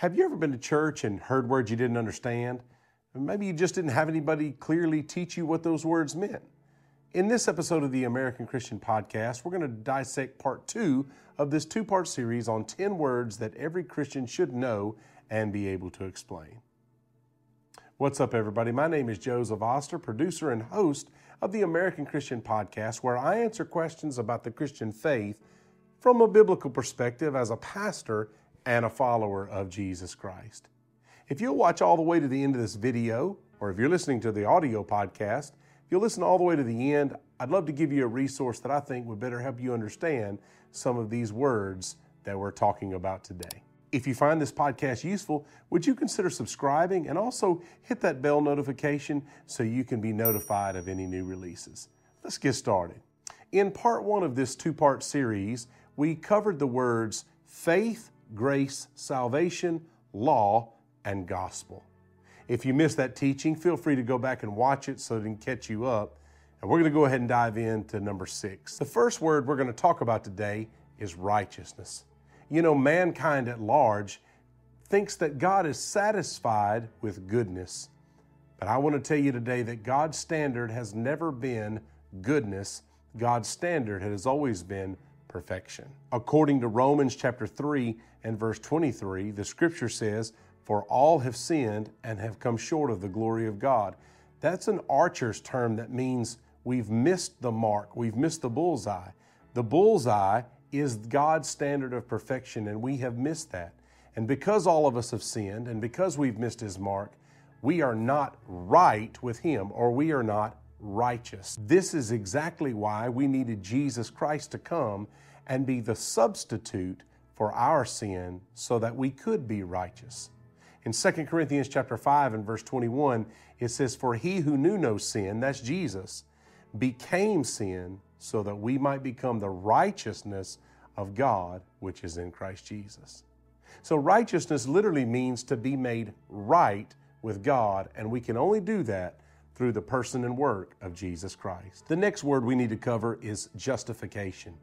Have you ever been to church and heard words you didn't understand? Maybe you just didn't have anybody clearly teach you what those words meant. In this episode of the American Christian Podcast, we're going to dissect part two of this two part series on 10 words that every Christian should know and be able to explain. What's up, everybody? My name is Joseph Oster, producer and host of the American Christian Podcast, where I answer questions about the Christian faith from a biblical perspective as a pastor and a follower of Jesus Christ. If you'll watch all the way to the end of this video, or if you're listening to the audio podcast, if you'll listen all the way to the end, I'd love to give you a resource that I think would better help you understand some of these words that we're talking about today. If you find this podcast useful, would you consider subscribing and also hit that bell notification so you can be notified of any new releases? Let's get started. In part one of this two part series, we covered the words faith, grace, salvation, law, and gospel. If you missed that teaching, feel free to go back and watch it so it can catch you up. And we're going to go ahead and dive into number six. The first word we're going to talk about today is righteousness. You know, mankind at large thinks that God is satisfied with goodness. But I want to tell you today that God's standard has never been goodness. God's standard has always been perfection. According to Romans chapter 3 and verse 23, the scripture says, For all have sinned and have come short of the glory of God. That's an archer's term that means we've missed the mark, we've missed the bullseye. The bullseye is God's standard of perfection, and we have missed that. And because all of us have sinned and because we've missed His mark, we are not right with Him or we are not righteous. This is exactly why we needed Jesus Christ to come and be the substitute for our sin so that we could be righteous. In 2 Corinthians chapter 5 and verse 21, it says, For he who knew no sin, that's Jesus, became sin so that we might become the righteousness of God which is in Christ Jesus. So righteousness literally means to be made right with God, and we can only do that through the person and work of Jesus Christ. The next word we need to cover is justification.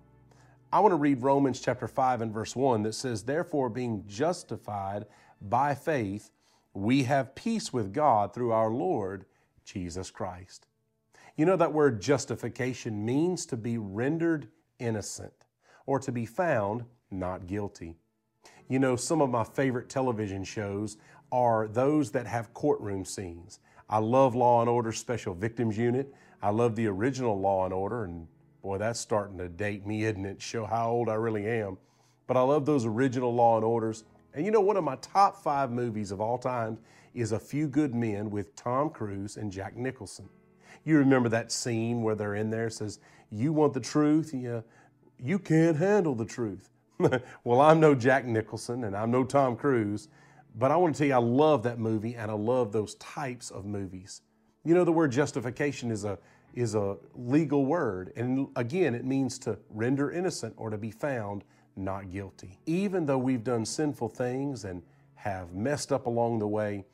I want to read Romans chapter 5 and verse 1 that says, Therefore, being justified by faith, we have peace with God through our Lord Jesus Christ. You know, that word justification means to be rendered innocent or to be found not guilty. You know, some of my favorite television shows are those that have courtroom scenes. I love Law and Order Special Victims Unit. I love the original Law and Order, and boy, that's starting to date me, isn't it? Show how old I really am. But I love those original Law and Orders. And you know, one of my top five movies of all time is A Few Good Men with Tom Cruise and Jack Nicholson. You remember that scene where they're in there, says, You want the truth? Yeah, you can't handle the truth. well, I'm no Jack Nicholson and I'm no Tom Cruise, but I want to tell you, I love that movie and I love those types of movies. You know, the word justification is a is a legal word, and again, it means to render innocent or to be found not guilty. Even though we've done sinful things and have messed up along the way,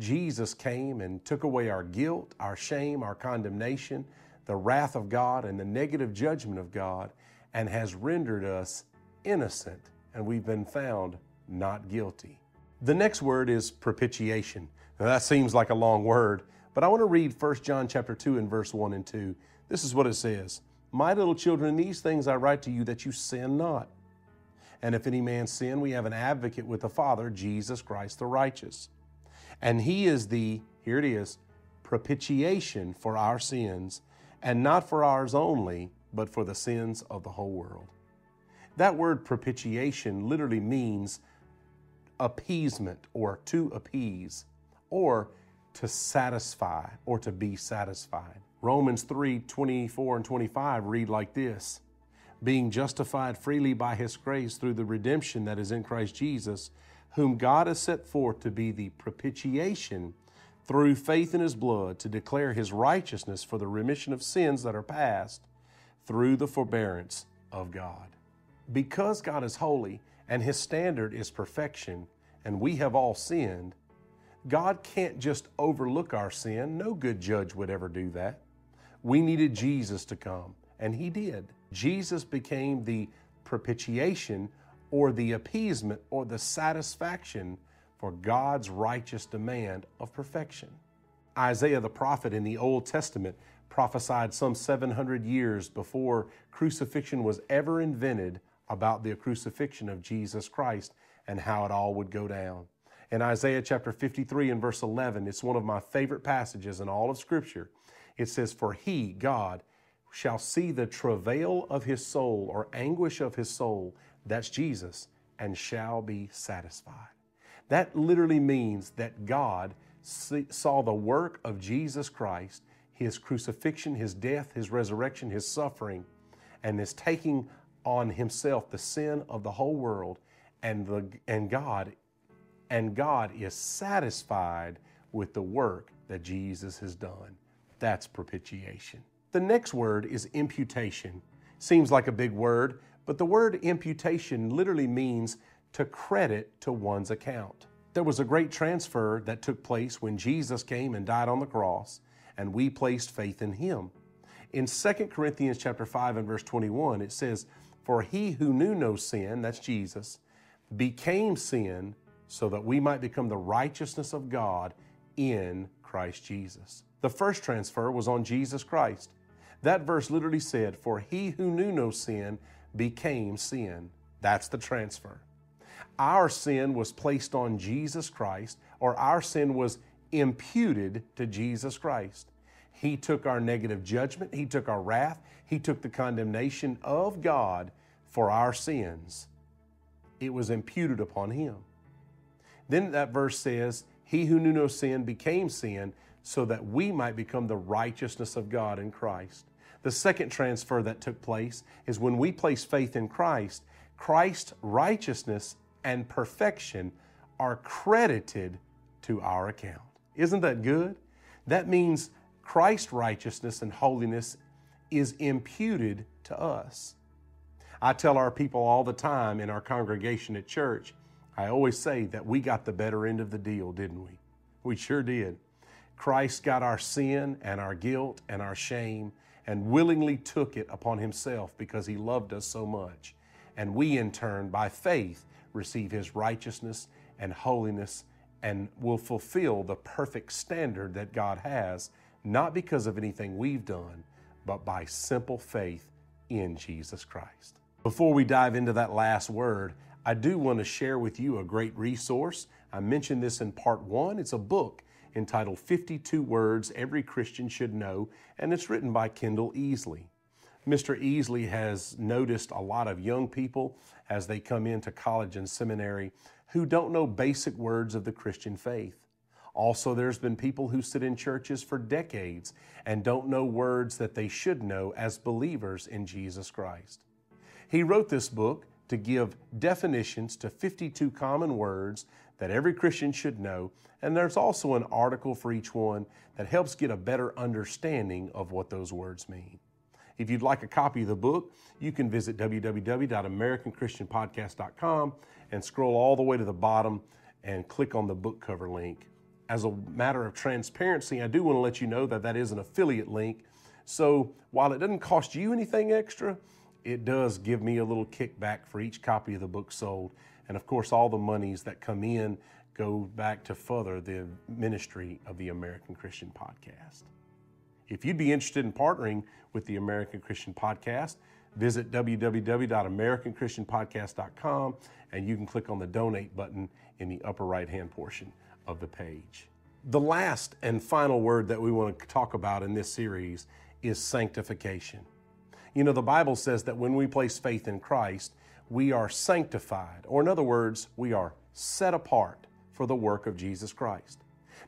Jesus came and took away our guilt, our shame, our condemnation, the wrath of God, and the negative judgment of God, and has rendered us innocent, and we've been found not guilty. The next word is propitiation. Now that seems like a long word, but I want to read 1 John chapter 2 and verse 1 and 2. This is what it says. My little children, these things I write to you that you sin not. And if any man sin, we have an advocate with the Father, Jesus Christ the righteous. And he is the, here it is, propitiation for our sins, and not for ours only, but for the sins of the whole world. That word propitiation literally means appeasement or to appease or to satisfy or to be satisfied. Romans 3 24 and 25 read like this Being justified freely by his grace through the redemption that is in Christ Jesus, whom God has set forth to be the propitiation through faith in his blood to declare his righteousness for the remission of sins that are past through the forbearance of God. Because God is holy and his standard is perfection, and we have all sinned, God can't just overlook our sin. No good judge would ever do that. We needed Jesus to come, and He did. Jesus became the propitiation or the appeasement or the satisfaction for God's righteous demand of perfection. Isaiah the prophet in the Old Testament prophesied some 700 years before crucifixion was ever invented about the crucifixion of Jesus Christ and how it all would go down. In Isaiah chapter 53 and verse 11, it's one of my favorite passages in all of Scripture. It says, For he, God, shall see the travail of his soul or anguish of his soul, that's Jesus, and shall be satisfied. That literally means that God saw the work of Jesus Christ, his crucifixion, his death, his resurrection, his suffering, and is taking on himself the sin of the whole world and the and God and God is satisfied with the work that Jesus has done. That's propitiation. The next word is imputation. Seems like a big word, but the word imputation literally means to credit to one's account. There was a great transfer that took place when Jesus came and died on the cross, and we placed faith in him. In 2 Corinthians chapter 5 and verse 21, it says, For he who knew no sin, that's Jesus, became sin so that we might become the righteousness of God in Christ Jesus. The first transfer was on Jesus Christ. That verse literally said, For he who knew no sin became sin. That's the transfer our sin was placed on Jesus Christ, or our sin was imputed to Jesus Christ. He took our negative judgment, He took our wrath, He took the condemnation of God for our sins. It was imputed upon Him. Then that verse says, He who knew no sin became sin so that we might become the righteousness of God in Christ. The second transfer that took place is when we place faith in Christ, Christ's righteousness and perfection are credited to our account. Isn't that good? That means Christ's righteousness and holiness is imputed to us. I tell our people all the time in our congregation at church, I always say that we got the better end of the deal, didn't we? We sure did. Christ got our sin and our guilt and our shame and willingly took it upon himself because he loved us so much. And we, in turn, by faith, receive His righteousness and holiness and will fulfill the perfect standard that God has, not because of anything we've done, but by simple faith in Jesus Christ. Before we dive into that last word, I do want to share with you a great resource. I mentioned this in part one. It's a book entitled 52 Words Every Christian Should Know, and it's written by Kendell Easley. Mr. Easley has noticed a lot of young people as they come into college and seminary who don't know basic words of the Christian faith. Also, there's been people who sit in churches for decades and don't know words that they should know as believers in Jesus Christ. He wrote this book to give definitions to 52 common words that every Christian should know, and there's also an article for each one that helps get a better understanding of what those words mean. If you'd like a copy of the book, you can visit www.americanchristianpodcast.com and scroll all the way to the bottom and click on the book cover link. As a matter of transparency, I do want to let you know that that is an affiliate link. So while it doesn't cost you anything extra, it does give me a little kickback for each copy of the book sold. And of course, all the monies that come in go back to further the ministry of the American Christian Podcast. If you'd be interested in partnering with the American Christian Podcast, visit www.americanchristianpodcast.com and you can click on the donate button in the upper right hand portion of the page. The last and final word that we want to talk about in this series is sanctification. You know, the Bible says that when we place faith in Christ, we are sanctified, or in other words, we are set apart for the work of Jesus Christ.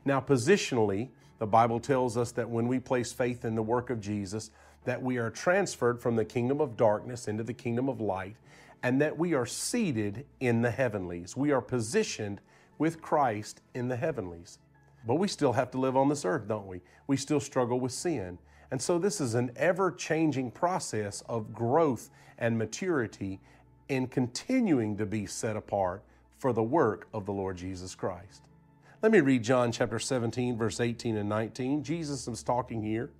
Now, positionally, the Bible tells us that when we place faith in the work of Jesus, that we are transferred from the kingdom of darkness into the kingdom of light, and that we are seated in the heavenlies. We are positioned with Christ in the heavenlies. But we still have to live on this earth, don't we? We still struggle with sin. And so this is an ever changing process of growth and maturity in continuing to be set apart for the work of the Lord Jesus Christ. Let me read John chapter 17, verse 18 and 19. Jesus is talking here.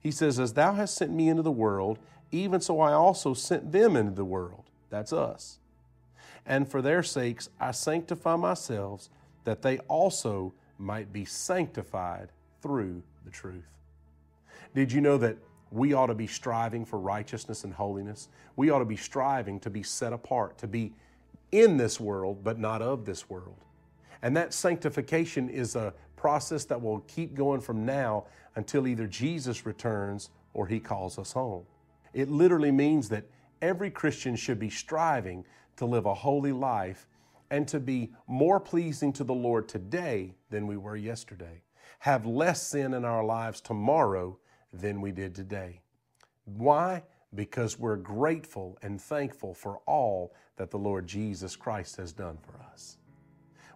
He says, As thou hast sent me into the world, even so I also sent them into the world. That's us. And for their sakes I sanctify myself, that they also might be sanctified through the truth. Did you know that we ought to be striving for righteousness and holiness? We ought to be striving to be set apart, to be in this world, but not of this world. And that sanctification is a process that will keep going from now until either Jesus returns or he calls us home. It literally means that every Christian should be striving to live a holy life and to be more pleasing to the Lord today than we were yesterday. Have less sin in our lives tomorrow than we did today. Why? Because we're grateful and thankful for all that the Lord Jesus Christ has done for us.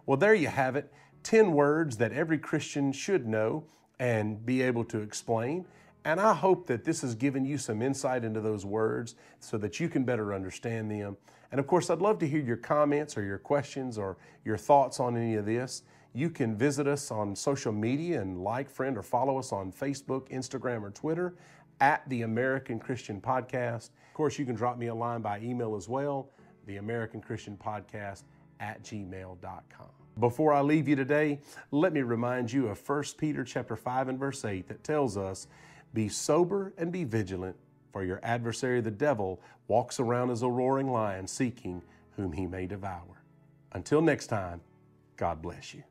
Well, there you have it 10 words that every Christian should know and be able to explain. And I hope that this has given you some insight into those words so that you can better understand them. And of course, I'd love to hear your comments or your questions or your thoughts on any of this. You can visit us on social media and like, friend, or follow us on Facebook, Instagram, or Twitter at the American Christian Podcast. Of course, you can drop me a line by email as well, the American Christian Podcast at gmail.com. Before I leave you today, let me remind you of 1 Peter chapter 5 and verse 8 that tells us, "Be sober and be vigilant, for your adversary the devil walks around as a roaring lion seeking whom he may devour." Until next time, God bless you.